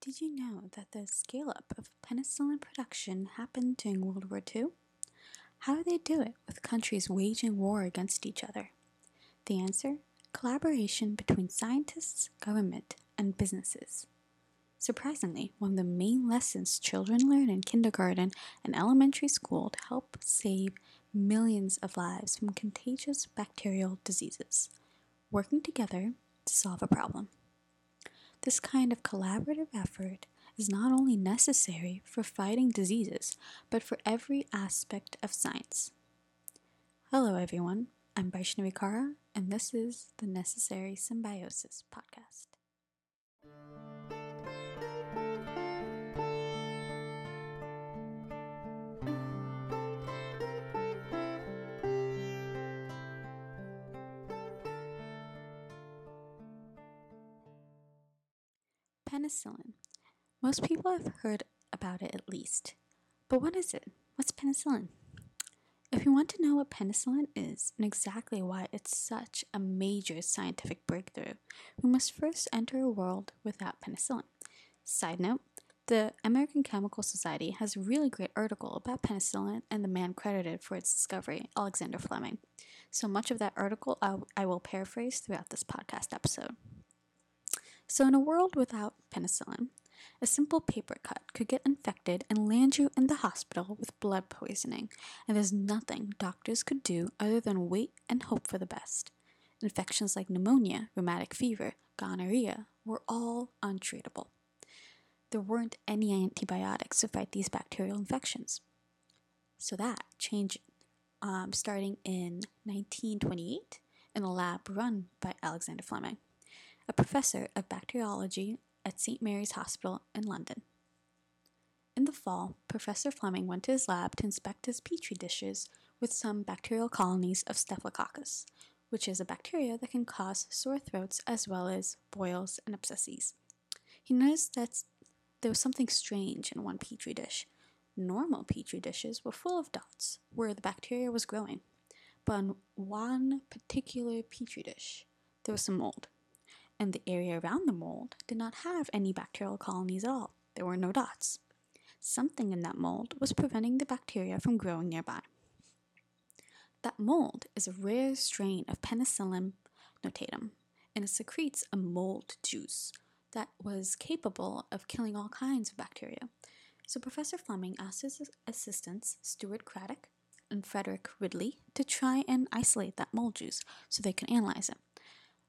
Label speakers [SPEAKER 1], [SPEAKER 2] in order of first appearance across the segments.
[SPEAKER 1] Did you know that the scale up of penicillin production happened during World War II? How do they do it with countries waging war against each other? The answer collaboration between scientists, government, and businesses. Surprisingly, one of the main lessons children learn in kindergarten and elementary school to help save millions of lives from contagious bacterial diseases, working together to solve a problem. This kind of collaborative effort is not only necessary for fighting diseases, but for every aspect of science. Hello, everyone. I'm Vaishnavi Kara, and this is the Necessary Symbiosis Podcast. Penicillin. Most people have heard about it at least. But what is it? What's penicillin? If you want to know what penicillin is and exactly why it's such a major scientific breakthrough, we must first enter a world without penicillin. Side note, the American Chemical Society has a really great article about penicillin and the man credited for its discovery, Alexander Fleming. So much of that article I will paraphrase throughout this podcast episode. So, in a world without penicillin, a simple paper cut could get infected and land you in the hospital with blood poisoning, and there's nothing doctors could do other than wait and hope for the best. Infections like pneumonia, rheumatic fever, gonorrhea were all untreatable. There weren't any antibiotics to fight these bacterial infections. So that changed um, starting in 1928 in a lab run by Alexander Fleming a professor of bacteriology at St. Mary's Hospital in London. In the fall, Professor Fleming went to his lab to inspect his petri dishes with some bacterial colonies of Staphylococcus, which is a bacteria that can cause sore throats as well as boils and abscesses. He noticed that there was something strange in one petri dish. Normal petri dishes were full of dots where the bacteria was growing, but on one particular petri dish, there was some mold and the area around the mold did not have any bacterial colonies at all. There were no dots. Something in that mold was preventing the bacteria from growing nearby. That mold is a rare strain of Penicillium notatum, and it secretes a mold juice that was capable of killing all kinds of bacteria. So Professor Fleming asked his assistants, Stuart Craddock and Frederick Ridley, to try and isolate that mold juice so they could analyze it.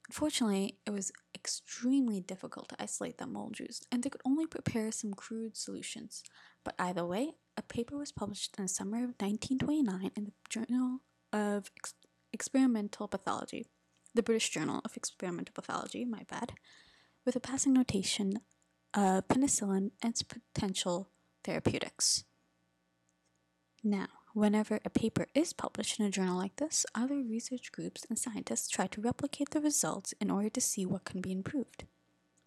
[SPEAKER 1] Unfortunately, it was extremely difficult to isolate that mold juice, and they could only prepare some crude solutions. But either way, a paper was published in the summer of 1929 in the Journal of Ex- Experimental Pathology, the British Journal of Experimental Pathology, my bad, with a passing notation of penicillin and its potential therapeutics. Now, Whenever a paper is published in a journal like this, other research groups and scientists try to replicate the results in order to see what can be improved.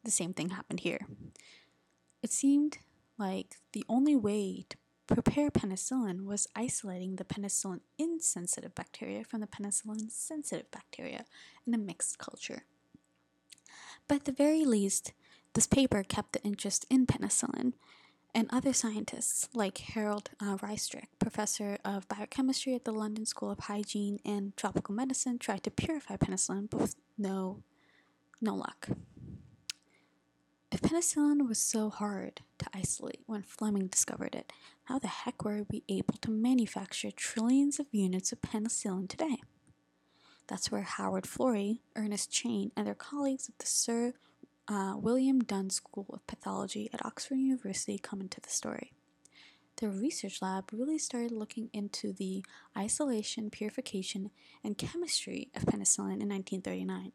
[SPEAKER 1] The same thing happened here. It seemed like the only way to prepare penicillin was isolating the penicillin insensitive bacteria from the penicillin sensitive bacteria in a mixed culture. But at the very least, this paper kept the interest in penicillin and other scientists like Harold uh, Raistrick, professor of biochemistry at the London School of Hygiene and Tropical Medicine, tried to purify penicillin, but with no, no luck. If penicillin was so hard to isolate when Fleming discovered it, how the heck were we able to manufacture trillions of units of penicillin today? That's where Howard Florey, Ernest Chain, and their colleagues at the Sir uh, William Dunn School of Pathology at Oxford University come into the story. Their research lab really started looking into the isolation, purification, and chemistry of penicillin in 1939,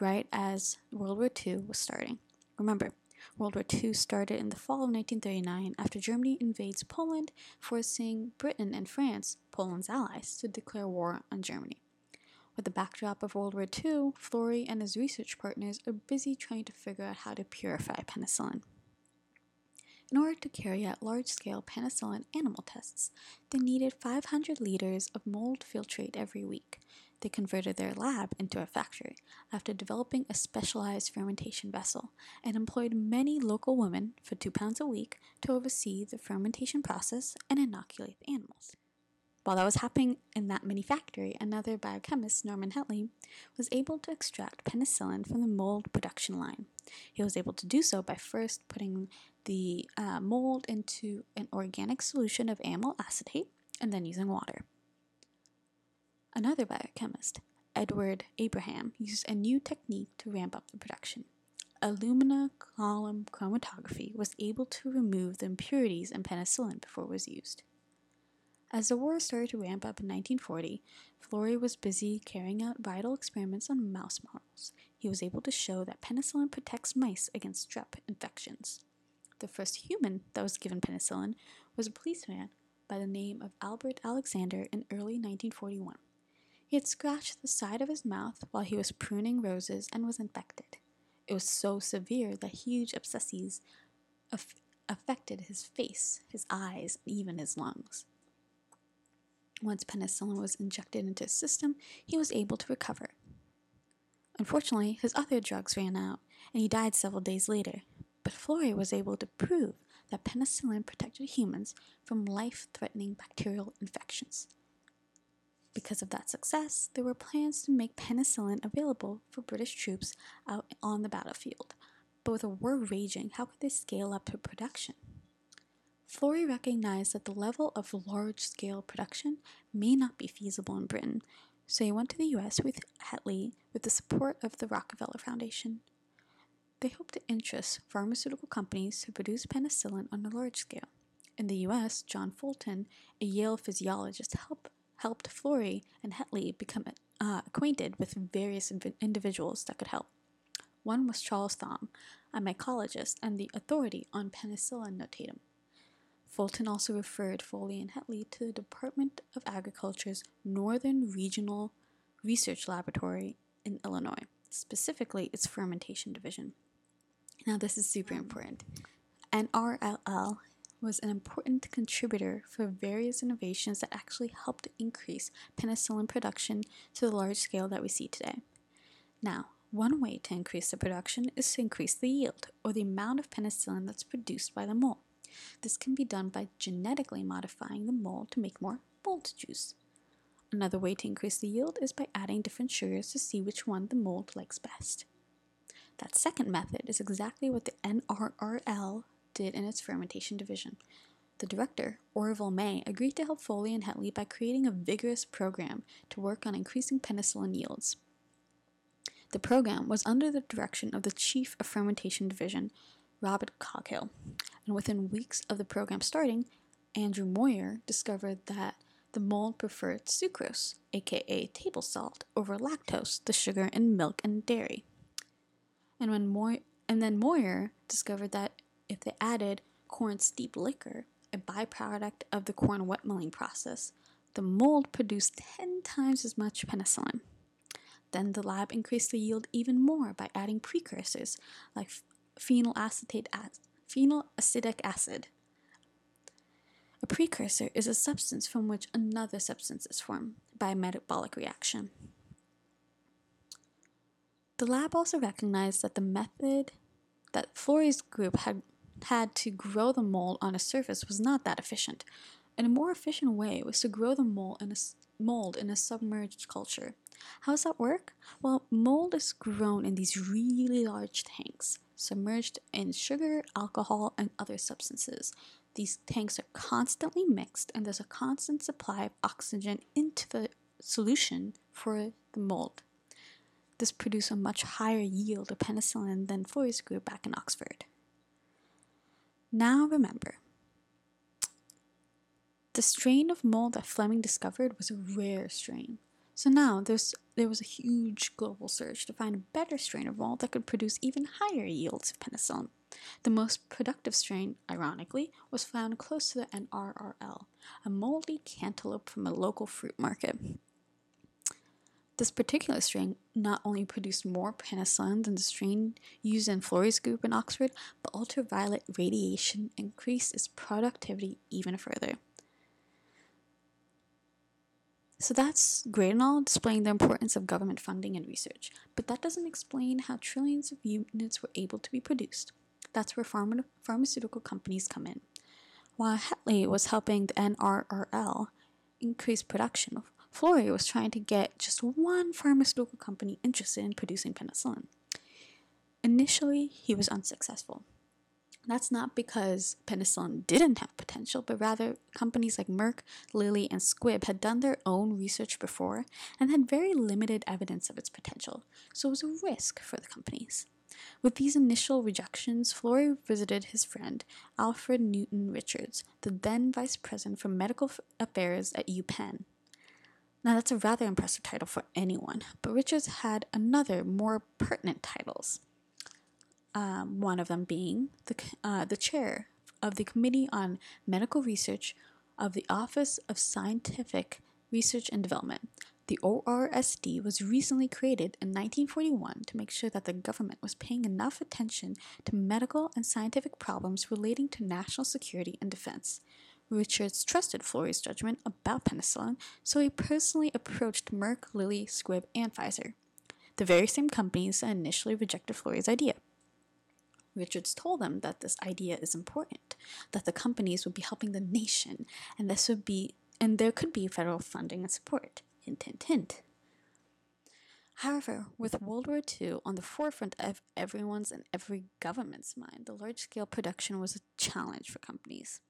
[SPEAKER 1] right as World War II was starting. Remember, World War II started in the fall of 1939 after Germany invades Poland, forcing Britain and France, Poland's allies, to declare war on Germany. With the backdrop of World War II, Florey and his research partners are busy trying to figure out how to purify penicillin. In order to carry out large scale penicillin animal tests, they needed 500 liters of mold filtrate every week. They they converted their lab into a factory after developing a specialized fermentation vessel and employed many local women for two pounds a week to oversee the fermentation process and inoculate the animals. While that was happening in that mini factory, another biochemist, Norman Heatley, was able to extract penicillin from the mold production line. He was able to do so by first putting the uh, mold into an organic solution of amyl acetate and then using water. Another biochemist, Edward Abraham, used a new technique to ramp up the production. Alumina column chromatography was able to remove the impurities in penicillin before it was used. As the war started to ramp up in 1940, Florey was busy carrying out vital experiments on mouse models. He was able to show that penicillin protects mice against strep infections. The first human that was given penicillin was a policeman by the name of Albert Alexander in early 1941. He had scratched the side of his mouth while he was pruning roses and was infected. It was so severe that huge abscesses aff- affected his face, his eyes, and even his lungs. Once penicillin was injected into his system, he was able to recover. Unfortunately, his other drugs ran out, and he died several days later. But Florey was able to prove that penicillin protected humans from life threatening bacterial infections. Because of that success, there were plans to make penicillin available for British troops out on the battlefield. But with a war raging, how could they scale up production? Florey recognized that the level of large scale production may not be feasible in Britain, so he went to the US with Heatley with the support of the Rockefeller Foundation. They hoped to interest pharmaceutical companies to produce penicillin on a large scale. In the US, John Fulton, a Yale physiologist, helped, helped Florey and Heatley become uh, acquainted with various inv- individuals that could help. One was Charles Thom, a mycologist and the authority on Penicillium notatum. Fulton also referred Florey and Heatley to the Department of Agriculture's Northern Regional Research Laboratory in Illinois, specifically its fermentation division. Now, this is super important. NRRL was an important contributor for various innovations that actually helped increase penicillin production to the large scale that we see today. Now, one way to increase the production is to increase the yield, or the amount of penicillin that's produced by the mole. This can be done by genetically modifying the mold to make more mold juice. Another way to increase the yield is by adding different sugars to see which one the mold likes best. That second method is exactly what the NRRL did in its fermentation division. The director, Orville May, agreed to help Florey and Heatley by creating a vigorous program to work on increasing penicillin yields. The program was under the direction of the chief of fermentation division, Robert Coghill, and within weeks of the program starting, Andrew Moyer discovered that the mold preferred sucrose, aka table salt, over lactose, the sugar in milk and dairy. And when and then Moyer discovered that if they added corn steep liquor, a byproduct of the corn wet milling process, the mold produced 10 times as much penicillin. Then the lab increased the yield even more by adding precursors like phenylacetic acid. A precursor is a substance from which another substance is formed by a metabolic reaction. The lab also recognized that the method that Florey's group had had to grow the mold on a surface was not that efficient, and a more efficient way was to grow the mold in a mold in a submerged culture. How does that work? Well, mold is grown in these really large tanks, submerged in sugar, alcohol, and other substances. These tanks are constantly mixed, and there's a constant supply of oxygen into the solution for the mold. This produced a much higher yield of penicillin than Florey's group back in Oxford. Now remember, the strain of mold that Fleming discovered was a rare strain. So now there's there was a huge global search to find a better strain of mold that could produce even higher yields of penicillin. The most productive strain, ironically, was found close to the NRRL, a moldy cantaloupe from a local fruit market. This particular strain not only produced more penicillin than the strain used in Florey's group in Oxford, but ultraviolet radiation increased its productivity even further. So that's great and all, displaying the importance of government funding and research, but that doesn't explain how trillions of units were able to be produced. That's where pharma- pharmaceutical companies come in. While Hartley was helping the NRRL increase production, Florey was trying to get just one pharmaceutical company interested in producing penicillin. Initially, he was unsuccessful. That's not because penicillin didn't have potential, but rather companies like Merck, Lilly, and Squibb had done their own research before and had very limited evidence of its potential, so it was a risk for the companies. With these initial rejections, Florey visited his friend Alfred Newton Richards, the then vice president for medical affairs at UPenn. Now, that's a rather impressive title for anyone, but Richards had another, more pertinent titles um, one of them being the, uh, the chair of the Committee on Medical Research of the Office of Scientific Research and Development. The ORSD was recently created in 1941 to make sure that the government was paying enough attention to medical and scientific problems relating to national security and defense. Richards trusted Florey's judgment about penicillin, so he personally approached Merck, Lilly, Squibb, and Pfizer, the very same companies that initially rejected Florey's idea. Richards told them that this idea is important, that the companies would be helping the nation, and this would be and there could be federal funding and support. Hint, hint, hint. However, with World War II on the forefront of everyone's and every government's mind, the large scale production was a challenge for companies.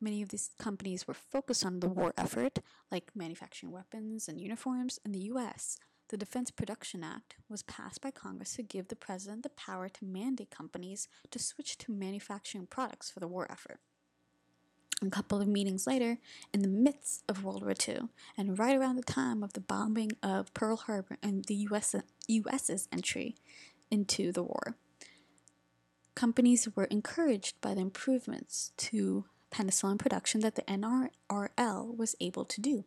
[SPEAKER 1] Many of these companies were focused on the war effort, like manufacturing weapons and uniforms in the US, the Defense Production Act was passed by Congress to give the President the power to mandate companies to switch to manufacturing products for the war effort. A couple of meetings later, in the midst of World War II, and right around the time of the bombing of Pearl Harbor and the US, US's entry into the war, companies were encouraged by the improvements to penicillin production that the NRRL was able to do.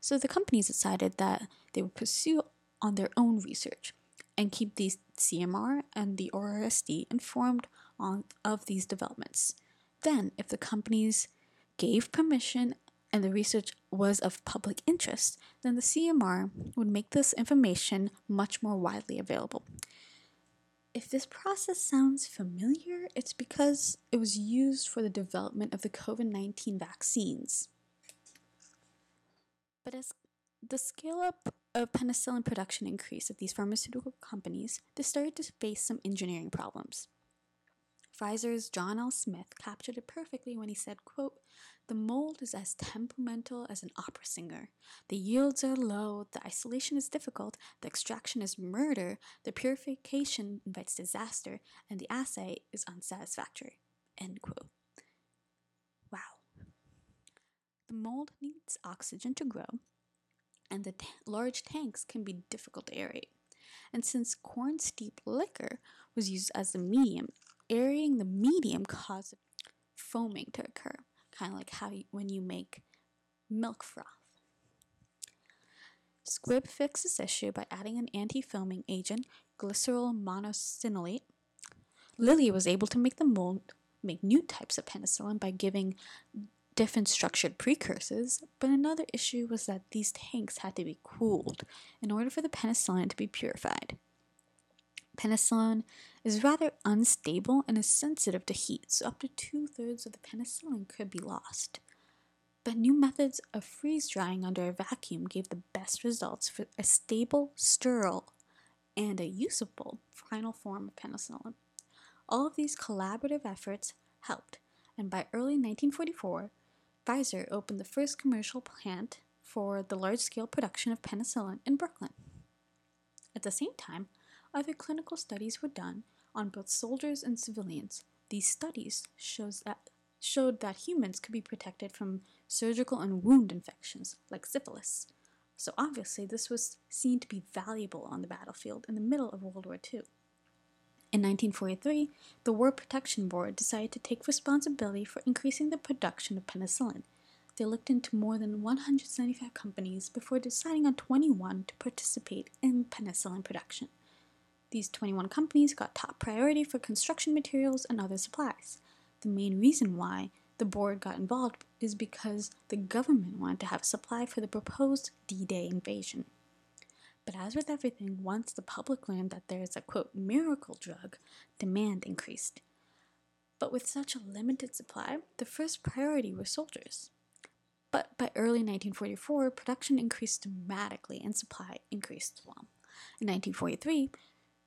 [SPEAKER 1] So the companies decided that they would pursue on their own research and keep the CMR and the ORSD informed on, of these developments. Then, if the companies gave permission and the research was of public interest, then the CMR would make this information much more widely available. If this process sounds familiar, it's because it was used for the development of the COVID 19 vaccines. But as the scale up of penicillin production increased at these pharmaceutical companies, they started to face some engineering problems. Pfizer's John L. Smith captured it perfectly when he said, quote, The mold is as temperamental as an opera singer. The yields are low, the isolation is difficult, the extraction is murder, the purification invites disaster, and the assay is unsatisfactory. End quote. Wow. The mold needs oxygen to grow, and the large tanks can be difficult to aerate. And since corn steep liquor was used as the medium, aerating the medium caused foaming to occur, kind of like how you, when you make milk froth. Squibb fixed this issue by adding an anti-foaming agent, glycerol monosinolate. Lilly was able to make the mold make new types of penicillin by giving different structured precursors, but another issue was that these tanks had to be cooled in order for the penicillin to be purified. Penicillin is rather unstable and is sensitive to heat, so up to two thirds of the penicillin could be lost. But new methods of freeze drying under a vacuum gave the best results for a stable, sterile, and a usable final form of penicillin. All of these collaborative efforts helped, and by early 1944, Pfizer opened the first commercial plant for the large scale production of penicillin in Brooklyn. At the same time, other clinical studies were done on both soldiers and civilians. These studies shows that, showed that humans could be protected from surgical and wound infections like syphilis. So obviously, this was seen to be valuable on the battlefield in the middle of World War II. In 1943, the War Production Board decided to take responsibility for increasing the production of penicillin. They looked into more than 175 companies before deciding on 21 to participate in penicillin production. These 21 companies got top priority for construction materials and other supplies. The main reason why the board got involved is because the government wanted to have a supply for the proposed D Day invasion. But as with everything, once the public learned that there is a quote miracle drug, demand increased. But with such a limited supply, the first priority were soldiers. But by early 1944, production increased dramatically and supply increased as well. In 1943,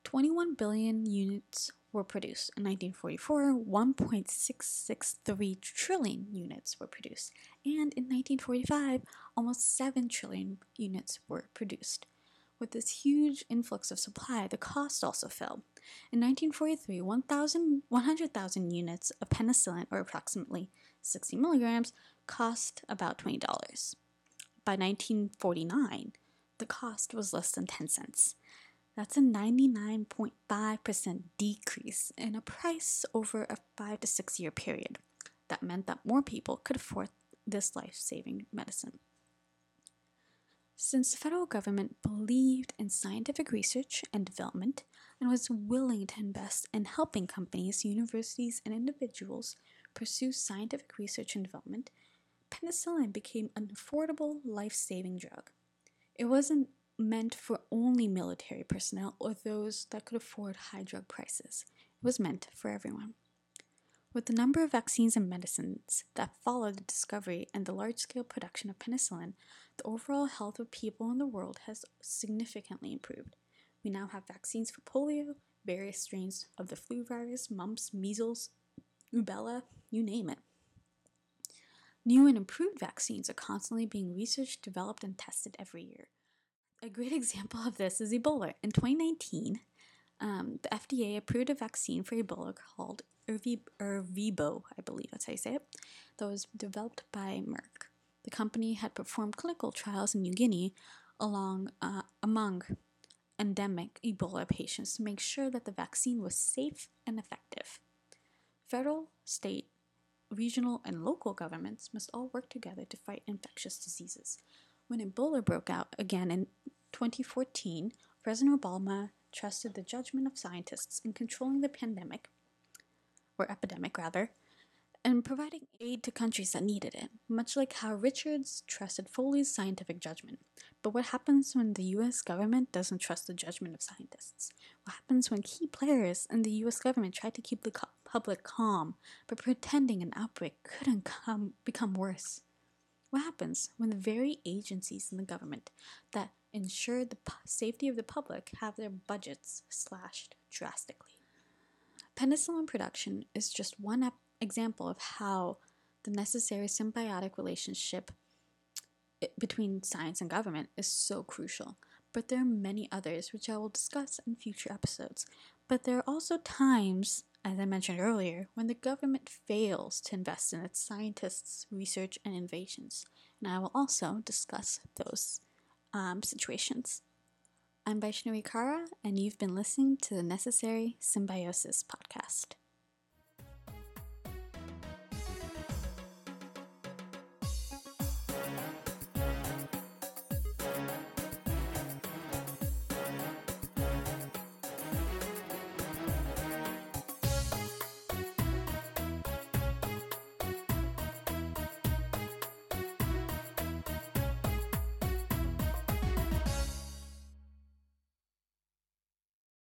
[SPEAKER 1] 21 billion units were produced. In 1944, 1.663 trillion units were produced. And in 1945, almost 7 trillion units were produced. With this huge influx of supply, the cost also fell. In 1943, 100,000 units of penicillin, or approximately 60 milligrams, cost about $20. By 1949, the cost was less than 10 cents. That's a 99.5% decrease in a price over a five to six year period. That meant that more people could afford this life saving medicine. Since the federal government believed in scientific research and development and was willing to invest in helping companies, universities, and individuals pursue scientific research and development, penicillin became an affordable life saving drug. It wasn't meant for only military personnel or those that could afford high drug prices. It was meant for everyone. With the number of vaccines and medicines that followed the discovery and the large scale production of penicillin, the overall health of people in the world has significantly improved. We now have vaccines for polio, various strains of the flu virus, mumps, measles, rubella, you name it. New and improved vaccines are constantly being researched, developed, and tested every year. A great example of this is Ebola. In 2019, um, the FDA approved a vaccine for Ebola called Ervebo, I believe that's how you say it, that was developed by Merck. The company had performed clinical trials in New Guinea along uh, among endemic Ebola patients to make sure that the vaccine was safe and effective. Federal, state, regional, and local governments must all work together to fight infectious diseases. When Ebola broke out again in 2014, President Obama trusted the judgment of scientists in controlling the pandemic, or epidemic rather, and providing aid to countries that needed it, much like how Richards trusted Florey's scientific judgment. But what happens when the US government doesn't trust the judgment of scientists? What happens when key players in the US government try to keep the co- public calm, but pretending an outbreak couldn't come, become worse? What happens when the very agencies in the government that ensure the safety of the public have their budgets slashed drastically? Penicillin production is just one example of how the necessary symbiotic relationship between science and government is so crucial. But there are many others which I will discuss in future episodes. But there are also times as I mentioned earlier, when the government fails to invest in its scientists' research and innovations. And I will also discuss those um, situations. I'm Vaishnavi Kara, and you've been listening to the Necessary Symbiosis podcast.